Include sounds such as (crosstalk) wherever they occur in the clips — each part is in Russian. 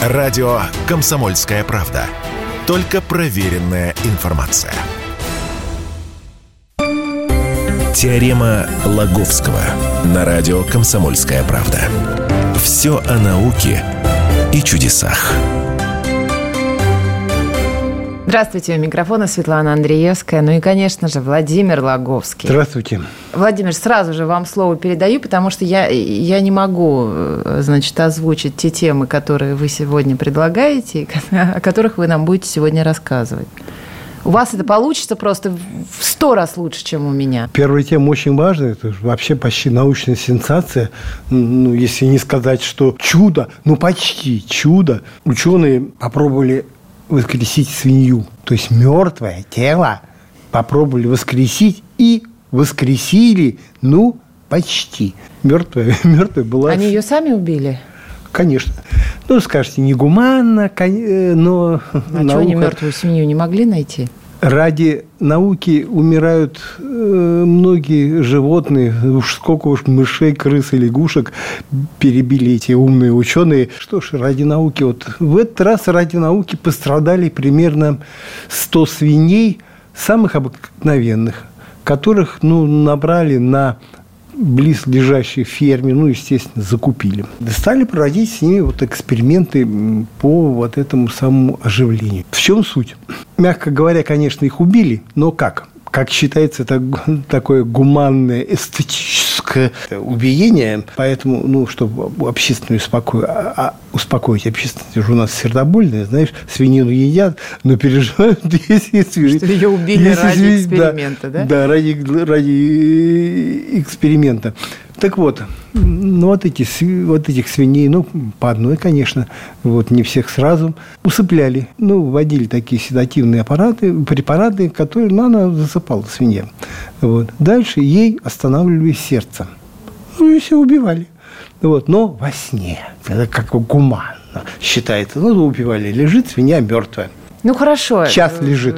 Радио «Комсомольская правда». Только проверенная информация. Теорема Лаговского на радио «Комсомольская правда». Все о науке и чудесах. Здравствуйте, у микрофона Светлана Андреевская, ну и, конечно же, Владимир Логовский. Здравствуйте. Владимир, сразу же вам слово передаю, потому что я, я не могу, значит, озвучить те темы, которые вы сегодня предлагаете, о которых вы нам будете сегодня рассказывать. У вас это получится просто в сто раз лучше, чем у меня. Первая тема очень важная. Это вообще почти научная сенсация. Ну, если не сказать, что чудо, ну почти чудо. Ученые попробовали воскресить свинью. То есть мертвое тело попробовали воскресить и воскресили, ну, почти. Мертвая, (laughs) мертвая была... Они ее сами убили? Конечно. Ну, скажете, негуманно, э, но... А наука... что они мертвую свинью не могли найти? Ради науки умирают э, многие животные. Уж сколько уж мышей, крыс и лягушек перебили эти умные ученые. Что ж, ради науки. Вот в этот раз ради науки пострадали примерно 100 свиней, самых обыкновенных, которых ну, набрали на близлежащей ферме, ну, естественно, закупили. Стали проводить с ними вот эксперименты по вот этому самому оживлению. В чем суть? Мягко говоря, конечно, их убили, но как? Как считается, это (laughs) такое гуманное, эстетическое убиение. Поэтому, ну, чтобы общественную успоко... А, а, успокоить общественность, у нас сердобольная, знаешь, свинину едят, но переживают, (laughs) если... Что ее убили если, ради эксперимента, да? Да, да ради, ради эксперимента. Так вот, ну, вот, эти, вот этих свиней, ну, по одной, конечно, вот не всех сразу, усыпляли. Ну, вводили такие седативные аппараты, препараты, которые, ну, она засыпала, свинья. Вот. Дальше ей останавливали сердце. Ну, и все убивали. Вот. Но во сне. Это как гуманно считается. Ну, убивали. Лежит свинья мертвая. Ну хорошо. Час лежит.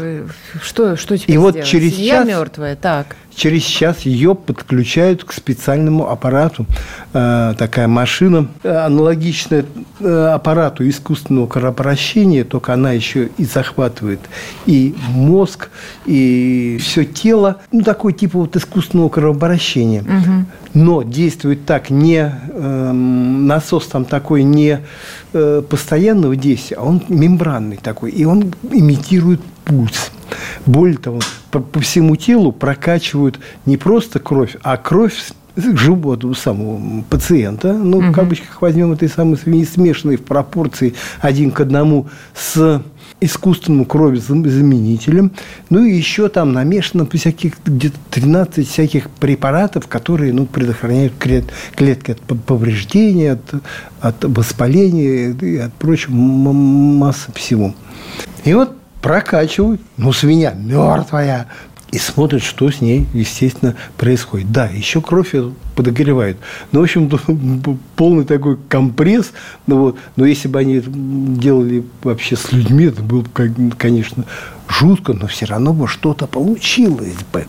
Что, что теперь И сделать? вот через Семья час, мертвая, так. Через час ее подключают к специальному аппарату. Э, такая машина, аналогичная э, аппарату искусственного кровообращения, только она еще и захватывает и мозг, и все тело. Ну, такой типа вот искусственного кровообращения. Угу. Но действует так не... Э, насос там такой не э, постоянного действия, а он мембранный такой. И он имитирует пульс. Более того, по, по всему телу прокачивают не просто кровь, а кровь к животу самого пациента, ну, угу. в кавычках возьмем этой самой свиньи, смешанной в пропорции один к одному с искусственным кровезаменителем. Ну, и еще там намешано всяких где-то 13 всяких препаратов, которые ну, предохраняют клетки от повреждения, от, от воспаления и от прочего массы всего. И вот прокачивают, ну, свинья мертвая, и смотрят, что с ней, естественно, происходит. Да, еще кровь подогревают. Ну, в общем, (laughs) полный такой компресс. Ну, вот. Но если бы они делали вообще с людьми, это было бы, конечно, жутко, но все равно бы что-то получилось бы.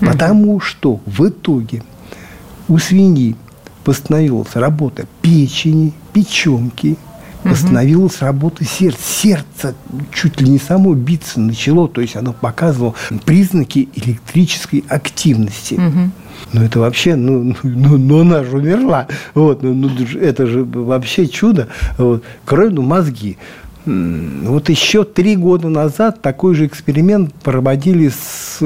Потому что в итоге у свиньи восстановилась работа печени, печенки, Восстановилась работа сердца. Сердце чуть ли не само биться начало, то есть оно показывало признаки электрической активности. Угу. Ну, это вообще, ну, ну, ну она же умерла. Вот, ну, ну, это же вообще чудо. Вот. Кровь, ну, мозги. Вот еще три года назад такой же эксперимент проводили с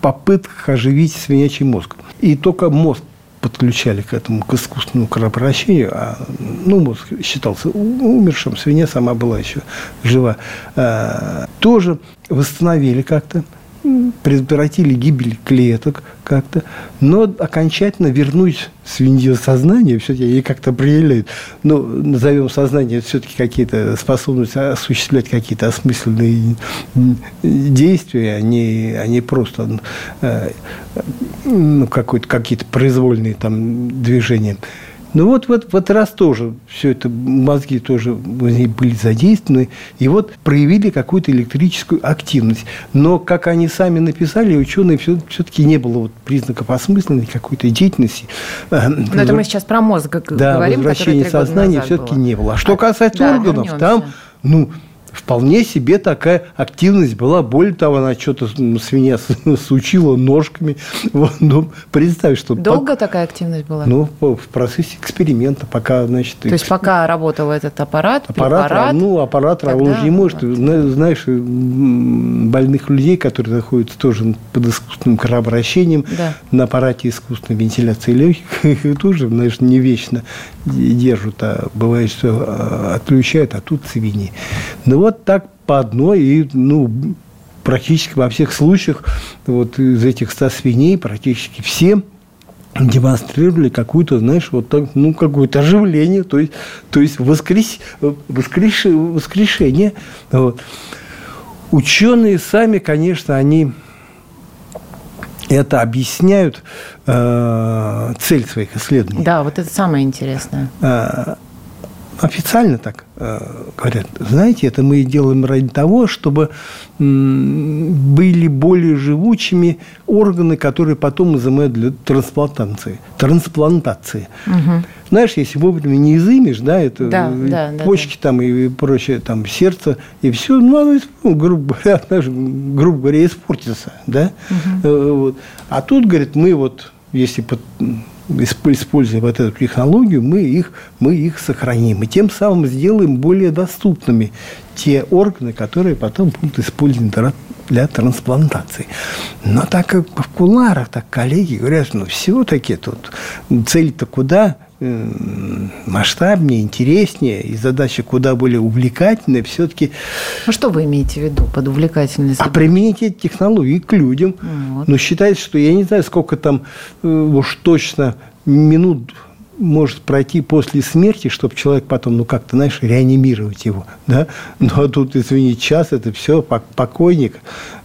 попытках оживить свинячий мозг. И только мозг подключали к этому, к искусственному кровообращению, а ну, считался умершим, свинья сама была еще жива, а, тоже восстановили как-то предотвратили гибель клеток как-то, но окончательно вернуть свинье сознание, все-таки ей как-то определяют. Ну, назовем сознание все-таки какие-то способности осуществлять какие-то осмысленные действия, а не, а не просто ну, какие-то произвольные там движения. Ну вот, вот, вот раз тоже все это, мозги тоже были задействованы, и вот проявили какую-то электрическую активность. Но, как они сами написали, ученые все, все-таки не было вот признаков осмысленной какой-то деятельности. Э, Но это мы сейчас про мозг да, говорим, возвращение сознания все-таки не было. А что а, касается да, органов, вернемся. там, ну, вполне себе такая активность была. Более того, она что-то свинья (laughs) сучила ножками. Вот, ну, представь, что... Долго по... такая активность была? Ну, в процессе эксперимента, пока, значит... То есть, пока работал этот аппарат, аппарат, препарат, ну, аппарат, тогда... он же не может... Вот. Знаешь, больных людей, которые находятся тоже под искусственным кровообращением, да. на аппарате искусственной вентиляции легких, (laughs) их тоже, знаешь, не вечно держат, а бывает, что а, отключают, а тут свиньи. Ну, вот так по одной, и, ну, практически во всех случаях вот из этих ста свиней практически все демонстрировали какую-то, знаешь, вот так, ну, какое-то оживление, то есть, то есть воскрес, воскреш, воскрешение. Вот. Ученые сами, конечно, они это объясняют э, цель своих исследований. Да, вот это самое интересное. Э, официально так э, говорят, знаете, это мы делаем ради того, чтобы были более живучими органы, которые потом изымают для трансплантации. трансплантации. Угу. Знаешь, если вовремя не изымешь, да, это да, да, почки да, там и прочее, там сердце и все, ну, оно, ну, грубо говоря, (laughs) знаешь, грубо говоря, испортится, да. Угу. Вот. А тут, говорит, мы вот, если под используя вот эту технологию, мы их, мы их сохраним. И тем самым сделаем более доступными те органы, которые потом будут использованы для трансплантации. Но так как в куларах, так коллеги говорят, ну, все-таки тут цель-то куда? Масштабнее, интереснее, и задача куда более увлекательная, все-таки... Ну, что вы имеете в виду под увлекательностью? А применить эти технологии к людям. Вот. Но считается, что я не знаю, сколько там э, уж точно минут может пройти после смерти, чтобы человек потом, ну, как-то, знаешь, реанимировать его, да? Ну, а тут, извини, час, это все, покойник.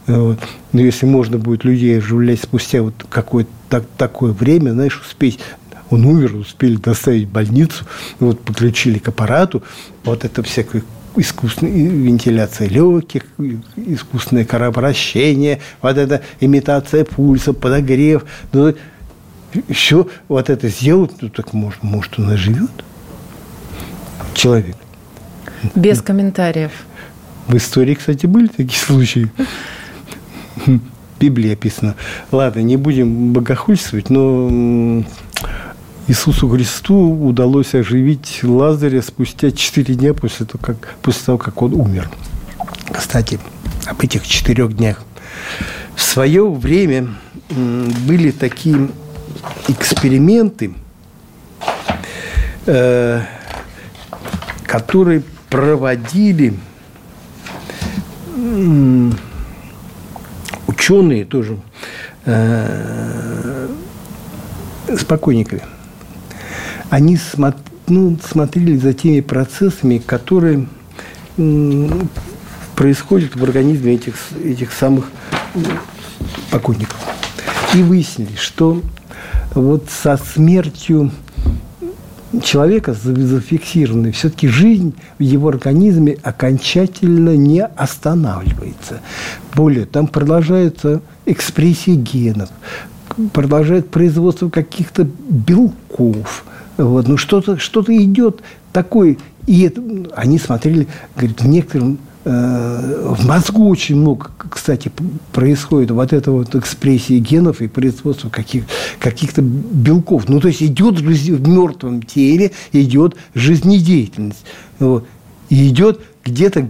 Вот. Но если можно будет людей оживлять спустя вот какое-то так, такое время, знаешь, успеть он умер, успели доставить в больницу, вот подключили к аппарату, вот это всякое искусственная вентиляция легких, искусственное кровообращение, вот это имитация пульса, подогрев. Ну, все вот это сделать, ну, так может, может он и живет. Человек. Без комментариев. В истории, кстати, были такие случаи. В Библии описано. Ладно, не будем богохульствовать, но Иисусу Христу удалось оживить Лазаря спустя четыре дня после того, как, после того, как он умер. Кстати, об этих четырех днях. В свое время были такие эксперименты, э, которые проводили ученые тоже э, с покойниками они ну, смотрели за теми процессами, которые происходят в организме этих, этих самых покойников. И выяснили, что вот со смертью человека зафиксированной, все-таки жизнь в его организме окончательно не останавливается. Более, там продолжается экспрессия генов, продолжает производство каких-то белков – вот, ну что-то что идет такое. И это, они смотрели, говорит, в некотором э, в мозгу очень много, кстати, происходит вот эта вот экспрессия генов и производство каких, каких-то белков. Ну, то есть идет в мертвом теле, идет жизнедеятельность. Вот. И идет где-то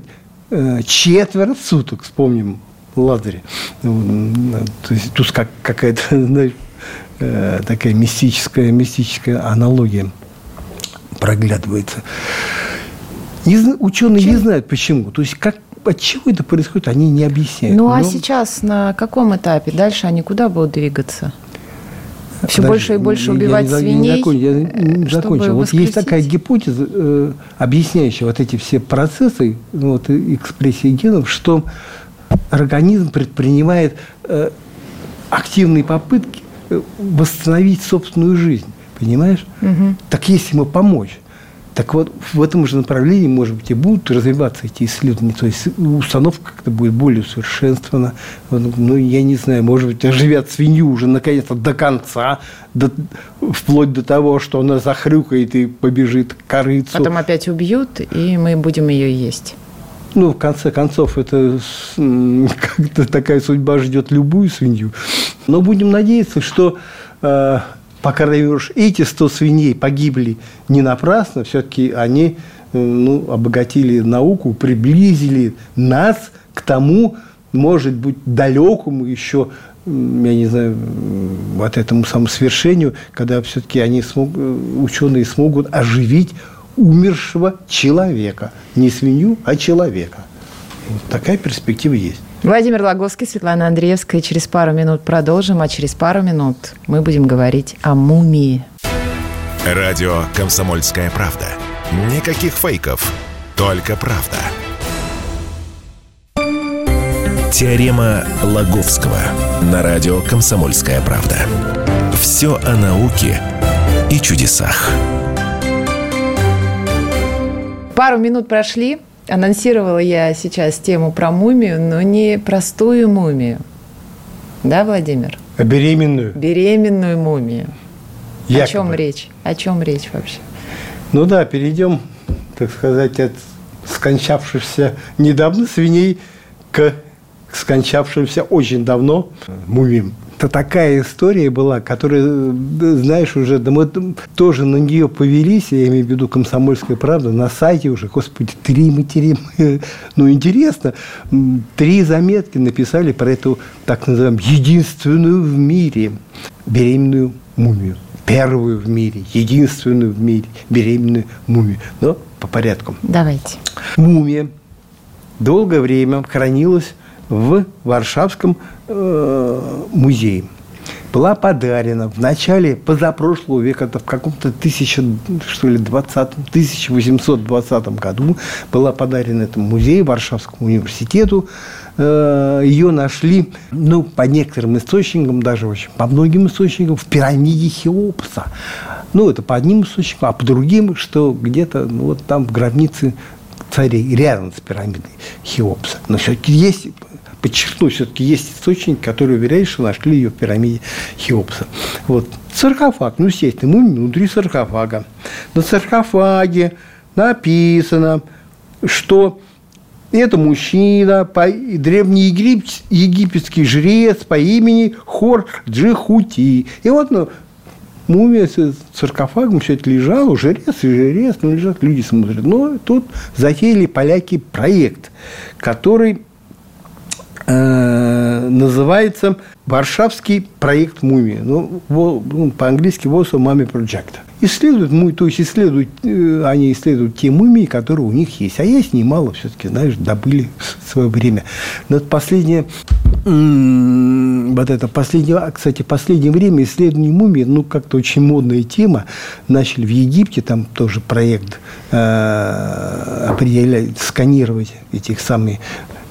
э, четверть суток, вспомним Лазаря. То есть тут как, какая-то, (laughs) знаешь, Э, такая мистическая, мистическая аналогия проглядывается. Не, ученые Чем? не знают почему. То есть как от чего это происходит, они не объясняют. Ну, а Но... а сейчас на каком этапе? Дальше они куда будут двигаться? Все Подожди, больше и больше убивать я, свиней. Я, закончил. Я не закончил. Вот есть такая гипотеза, э, объясняющая вот эти все процессы, вот, экспрессии генов, что организм предпринимает э, активные попытки восстановить собственную жизнь. Понимаешь? Угу. Так есть ему помочь. Так вот, в этом же направлении, может быть, и будут развиваться эти исследования. То есть установка как-то будет более усовершенствована. Ну, я не знаю, может быть, оживят свинью уже наконец-то до конца, до, вплоть до того, что она захрюкает и побежит к корыцу. Потом опять убьют, и мы будем ее есть. Ну, в конце концов, это (laughs) как-то такая судьба ждет любую свинью. Но будем надеяться, что э, по коронавирусу эти 100 свиней погибли не напрасно, все-таки они э, ну, обогатили науку, приблизили нас к тому, может быть, далекому еще, я не знаю, вот этому самому свершению, когда все-таки они смог, э, ученые смогут оживить умершего человека. Не свинью, а человека. Вот такая перспектива есть. Владимир Логовский, Светлана Андреевская. Через пару минут продолжим, а через пару минут мы будем говорить о мумии. Радио «Комсомольская правда». Никаких фейков, только правда. Теорема Лаговского на радио «Комсомольская правда». Все о науке и чудесах. Пару минут прошли. Анонсировала я сейчас тему про мумию, но не простую мумию. Да, Владимир? А беременную? Беременную мумию. Якобы. О чем речь? О чем речь вообще? Ну да, перейдем, так сказать, от скончавшихся недавно свиней к скончавшимся очень давно мумиям это такая история была, которая, знаешь, уже, да мы тоже на нее повелись, я имею в виду «Комсомольская правда», на сайте уже, господи, три матери, (laughs) ну, интересно, три заметки написали про эту, так называемую, единственную в мире беременную мумию. Первую в мире, единственную в мире беременную мумию. Но по порядку. Давайте. Мумия долгое время хранилась в Варшавском э, музее. Была подарена в начале позапрошлого века, это в каком-то 1000, что ли, 20, 1820 году была подарена этому музею, Варшавскому университету. Э, Ее нашли, ну, по некоторым источникам, даже очень по многим источникам, в пирамиде Хеопса. Ну, это по одним источникам, а по другим, что где-то ну, вот там в гробнице царей, рядом с пирамидой Хеопса. Но все-таки есть подчеркну, все-таки есть источник, который уверяет, что нашли ее в пирамиде Хеопса. Вот. Саркофаг, ну, естественно, мы внутри саркофага. На саркофаге написано, что это мужчина, древнеегипетский жрец по имени Хор Джихути. И вот ну, мумия с саркофагом все это лежало, жрец и жрец, ну, лежат, люди смотрят. Но тут затеяли поляки проект, который называется Варшавский проект мумии. Ну, ну, по-английски Warsaw Mummy Project. Исследуют, ну, то есть исследуют, э, они исследуют те мумии, которые у них есть. А есть немало все-таки, знаешь, добыли (laughs) в свое время. Но это последнее, вот это последнее, а, кстати, последнее время исследование мумии, ну, как-то очень модная тема. Начали в Египте, там тоже проект э, определять, сканировать этих самых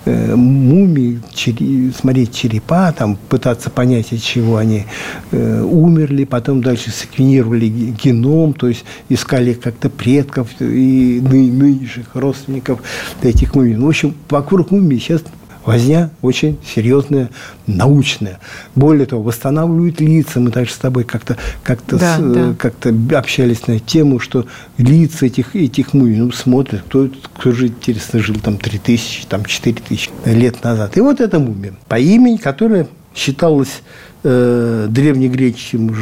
э, мумии, чери, смотреть черепа, там, пытаться понять, от чего они э, умерли, потом дальше секвенировали геном, то есть искали как-то предков и ны, нынешних родственников этих мумий. В общем, вокруг мумии сейчас возня очень серьезная, научная. Более того, восстанавливают лица. Мы даже с тобой как-то как да, с, да. как общались на тему, что лица этих, этих мумий ну, смотрят, кто, кто же, интересно, жил там 3000, там 4000 лет назад. И вот эта мумия по имени, которая считалась э, древнегреческим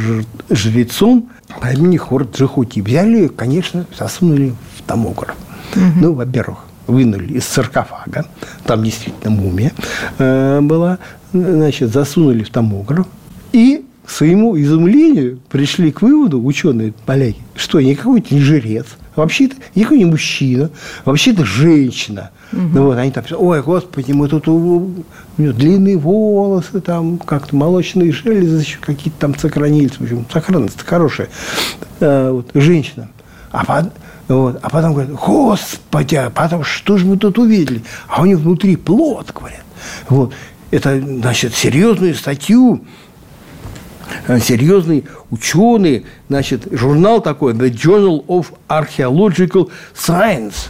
жрецом по имени Хор Джихути. Взяли ее, конечно, засунули в томограф. Угу. Ну, во-первых, вынули из саркофага, там действительно мумия э, была, значит, засунули в томограф и к своему изумлению пришли к выводу ученые поляки, что никакой не жрец, вообще-то никакой не мужчина, вообще-то женщина. Угу. Ну вот они там, ой, господи, мы тут у, у нее длинные волосы, там как-то молочные железы еще какие-то там сохранились, в общем, сохранность хорошая. А, вот, женщина. А вот. А потом говорят, господи, а потом что же мы тут увидели? А у них внутри плод, говорят. Вот. Это, значит, серьезную статью э, серьезные ученые, значит, журнал такой, The Journal of Archaeological Science,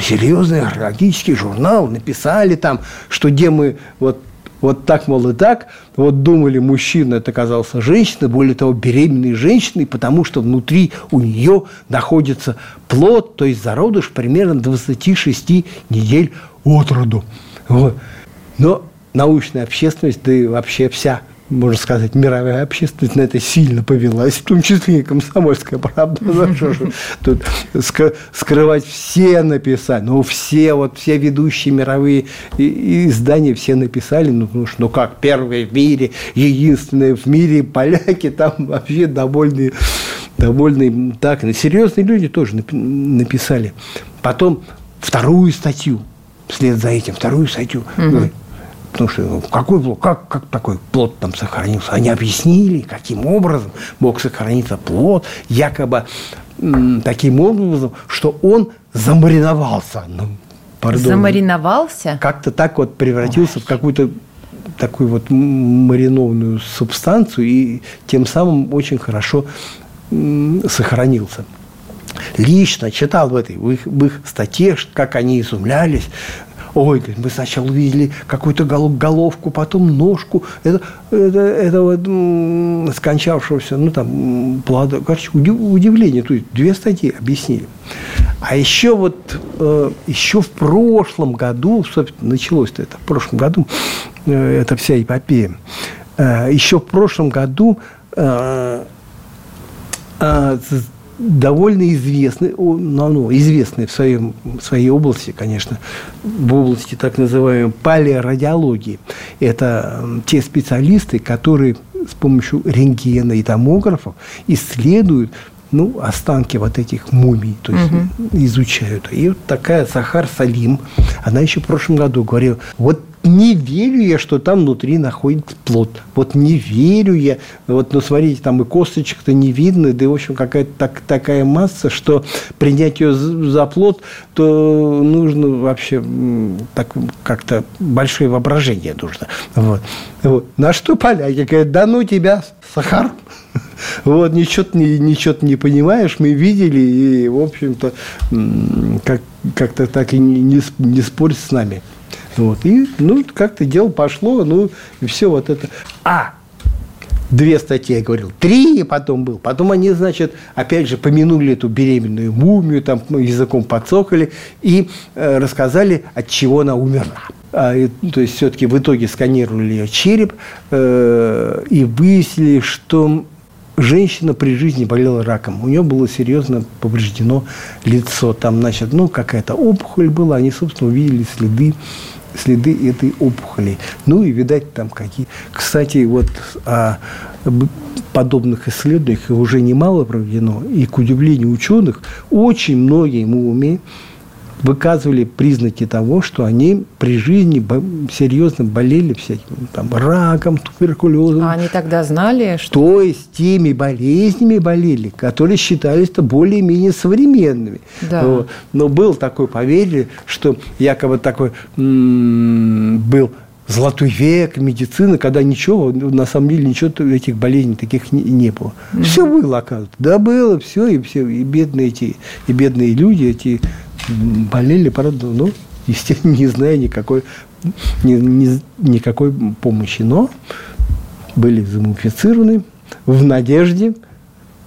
серьезный археологический журнал, написали там, что где мы вот вот так, мол, и так. Вот думали, мужчина, это оказался женщина, более того, беременной женщиной, потому что внутри у нее находится плод, то есть зародыш примерно 26 недель от роду. Вот. Но научная общественность, да и вообще вся можно сказать, мировая общественность на это сильно повелась, в том числе и комсомольская правда. (laughs) Тут скрывать все написали, ну, все, вот все ведущие мировые издания все написали, ну, ну, ну как, первые в мире, единственные в мире поляки, там вообще довольные, довольные, так, серьезные люди тоже написали. Потом вторую статью, вслед за этим, вторую статью, угу. Потому что ну, какой плод, как, как такой плод там сохранился? Они объяснили, каким образом мог сохраниться плод, якобы таким образом, что он замариновался. Ну, пардон, Замариновался? Как-то так вот превратился Ой. в какую-то такую вот маринованную субстанцию и тем самым очень хорошо сохранился. Лично читал в этой в их, в их статье, как они изумлялись, Ой, мы сначала увидели какую-то головку, потом ножку. Это, это, это вот скончавшегося, ну там, плода. Короче, удивление. То есть две статьи объяснили. А еще вот, э, еще в прошлом году, собственно, началось это в прошлом году, э, это вся эпопея. Э, еще в прошлом году довольно известный, ну, ну, известный в, своем, в своей области, конечно, в области так называемой палеорадиологии. Это те специалисты, которые с помощью рентгена и томографов исследуют ну, останки вот этих мумий, то есть угу. изучают. И вот такая Захар Салим, она еще в прошлом году говорила, вот не верю я, что там внутри находится плод. Вот не верю я. Вот, ну, смотрите, там и косточек-то не видно, да и, в общем, какая-то так, такая масса, что принять ее за плод, то нужно вообще так как-то большое воображение нужно. Вот. Вот. На что поляки говорят, да ну тебя, Сахар. (laughs) Вот, ничего ты, ничего ты не понимаешь, мы видели, и, в общем-то, как, как-то так и не, не, не спорь с нами. Вот. И, ну, как-то дело пошло, ну, и все вот это. А, две статьи, я говорил, три потом был. Потом они, значит, опять же, помянули эту беременную мумию, там ну, языком подсокали и э, рассказали, от чего она умерла. А, и, то есть, все-таки в итоге сканировали ее череп э, и выяснили, что женщина при жизни болела раком. У нее было серьезно повреждено лицо. Там, значит, ну, какая-то опухоль была. Они, собственно, увидели следы следы этой опухоли. Ну и, видать, там какие... Кстати, вот о подобных исследованиях уже немало проведено. И, к удивлению ученых, очень многие мумии выказывали признаки того, что они при жизни серьезно болели всяким там, раком, туберкулезом. А они тогда знали, что... То есть теми болезнями болели, которые считались-то более-менее современными. Да. Но, но был такой поверье, что якобы такой был золотой век медицины, когда ничего, на самом деле ничего этих болезней таких не, не было. Mm-hmm. Все было, оказывается. Да, было все, и все, и бедные эти, и бедные люди, эти болели, правда, ну, (laughs) естественно, не зная никакой, ни, ни, никакой помощи, но были замумифицированы в надежде,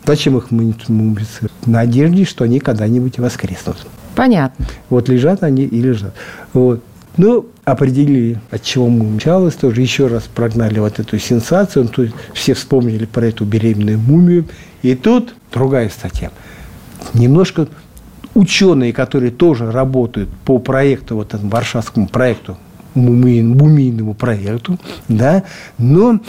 зачем их мумифицировать? В надежде, что они когда-нибудь воскреснут. Понятно. Вот лежат они и лежат. Вот. Ну, определили, от чего мы умчалось, тоже еще раз прогнали вот эту сенсацию. Тут все вспомнили про эту беременную мумию. И тут другая статья. Немножко ученые, которые тоже работают по проекту, вот этому варшавскому проекту, мумийному проекту, да, но,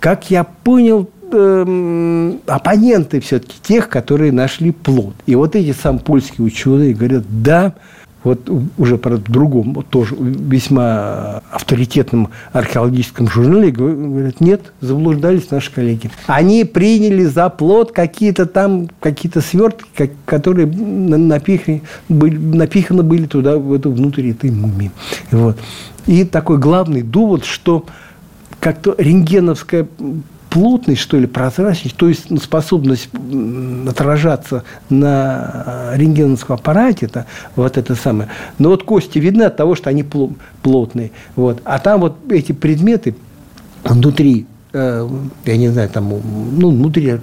как я понял, э, оппоненты все-таки тех, которые нашли плод. И вот эти сам польские ученые говорят, да, вот уже про другом, тоже весьма авторитетном археологическом журнале, говорят, нет, заблуждались наши коллеги. Они приняли за плод какие-то там, какие-то свертки, которые напиханы были, напиханы были туда, в эту, внутрь этой мумии. Вот. И такой главный довод, что как-то рентгеновская плотность, что ли, прозрачность, то есть ну, способность отражаться на рентгеновском аппарате, это, вот это самое. Но вот кости видны от того, что они плотные. Вот. А там вот эти предметы внутри э, я не знаю, там, ну, внутри,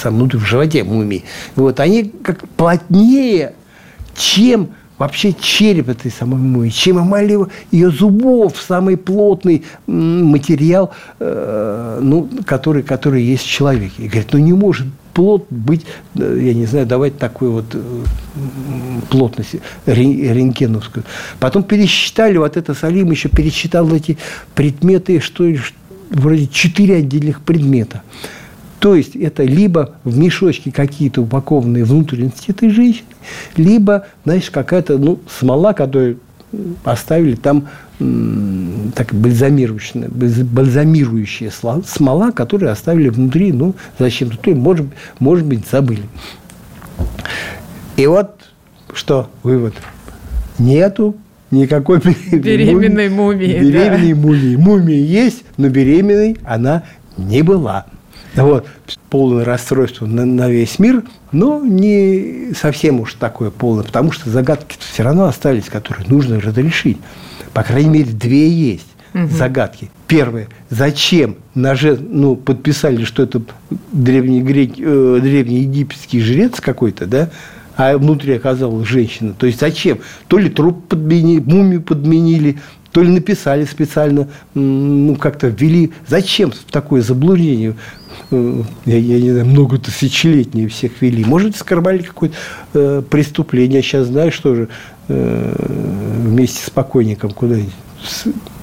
сам, внутри в животе мумии, вот, они как плотнее, чем вообще череп этой самой мумии, чем эмаль ее зубов, самый плотный материал, э, ну, который, который есть в человеке. И говорит, ну не может плод быть, э, я не знаю, давать такую вот э, плотность рентгеновскую. Потом пересчитали, вот это Салим еще пересчитал эти предметы, что вроде четыре отдельных предмета. То есть это либо в мешочке какие-то упакованные внутренности этой женщины, либо, знаешь, какая-то ну, смола, которую оставили там так бальзамирующая, бальзамирующая смола, которую оставили внутри, ну, зачем-то, то, может, может быть, забыли. И вот что вывод. Нету никакой беременной мумии. Беременной да. мумии. Мумия есть, но беременной она не была. Вот. Полное расстройство на, на весь мир, но не совсем уж такое полное, потому что загадки все равно остались, которые нужно разрешить. По крайней мере, две есть угу. загадки. Первое. Зачем наже, ну, подписали, что это древний, грек, э, древний египетский жрец какой-то, да, а внутри оказалась женщина. То есть зачем? То ли труп подменили, мумию подменили, то ли написали специально, ну, как-то ввели. Зачем такое заблуждение? Э, я, я не знаю, много тысячелетние всех вели. Может, скрывали какое-то э, преступление. Сейчас знаешь, что же э, вместе с покойником куда-нибудь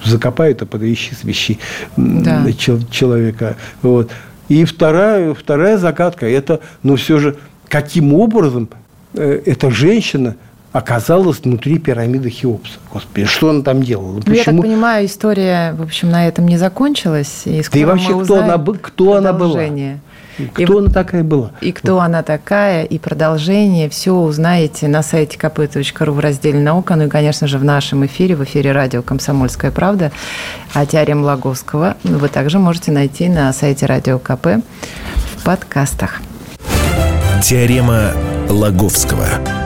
закопают, а подвещи с вещи да. человека. Вот. И вторая, вторая загадка – это, ну, все же, каким образом э, эта женщина оказалась внутри пирамиды Хеопса. Господи, что она там делала? Ну, я так понимаю, история, в общем, на этом не закончилась. И да и вообще, кто, она, кто она была? Кто и, она такая была? И кто она такая, и продолжение. Все узнаете на сайте kp.ru в разделе «Наука». Ну и, конечно же, в нашем эфире, в эфире радио «Комсомольская правда» о теорем Лаговского. Вы также можете найти на сайте радио КП в подкастах. Теорема Лаговского.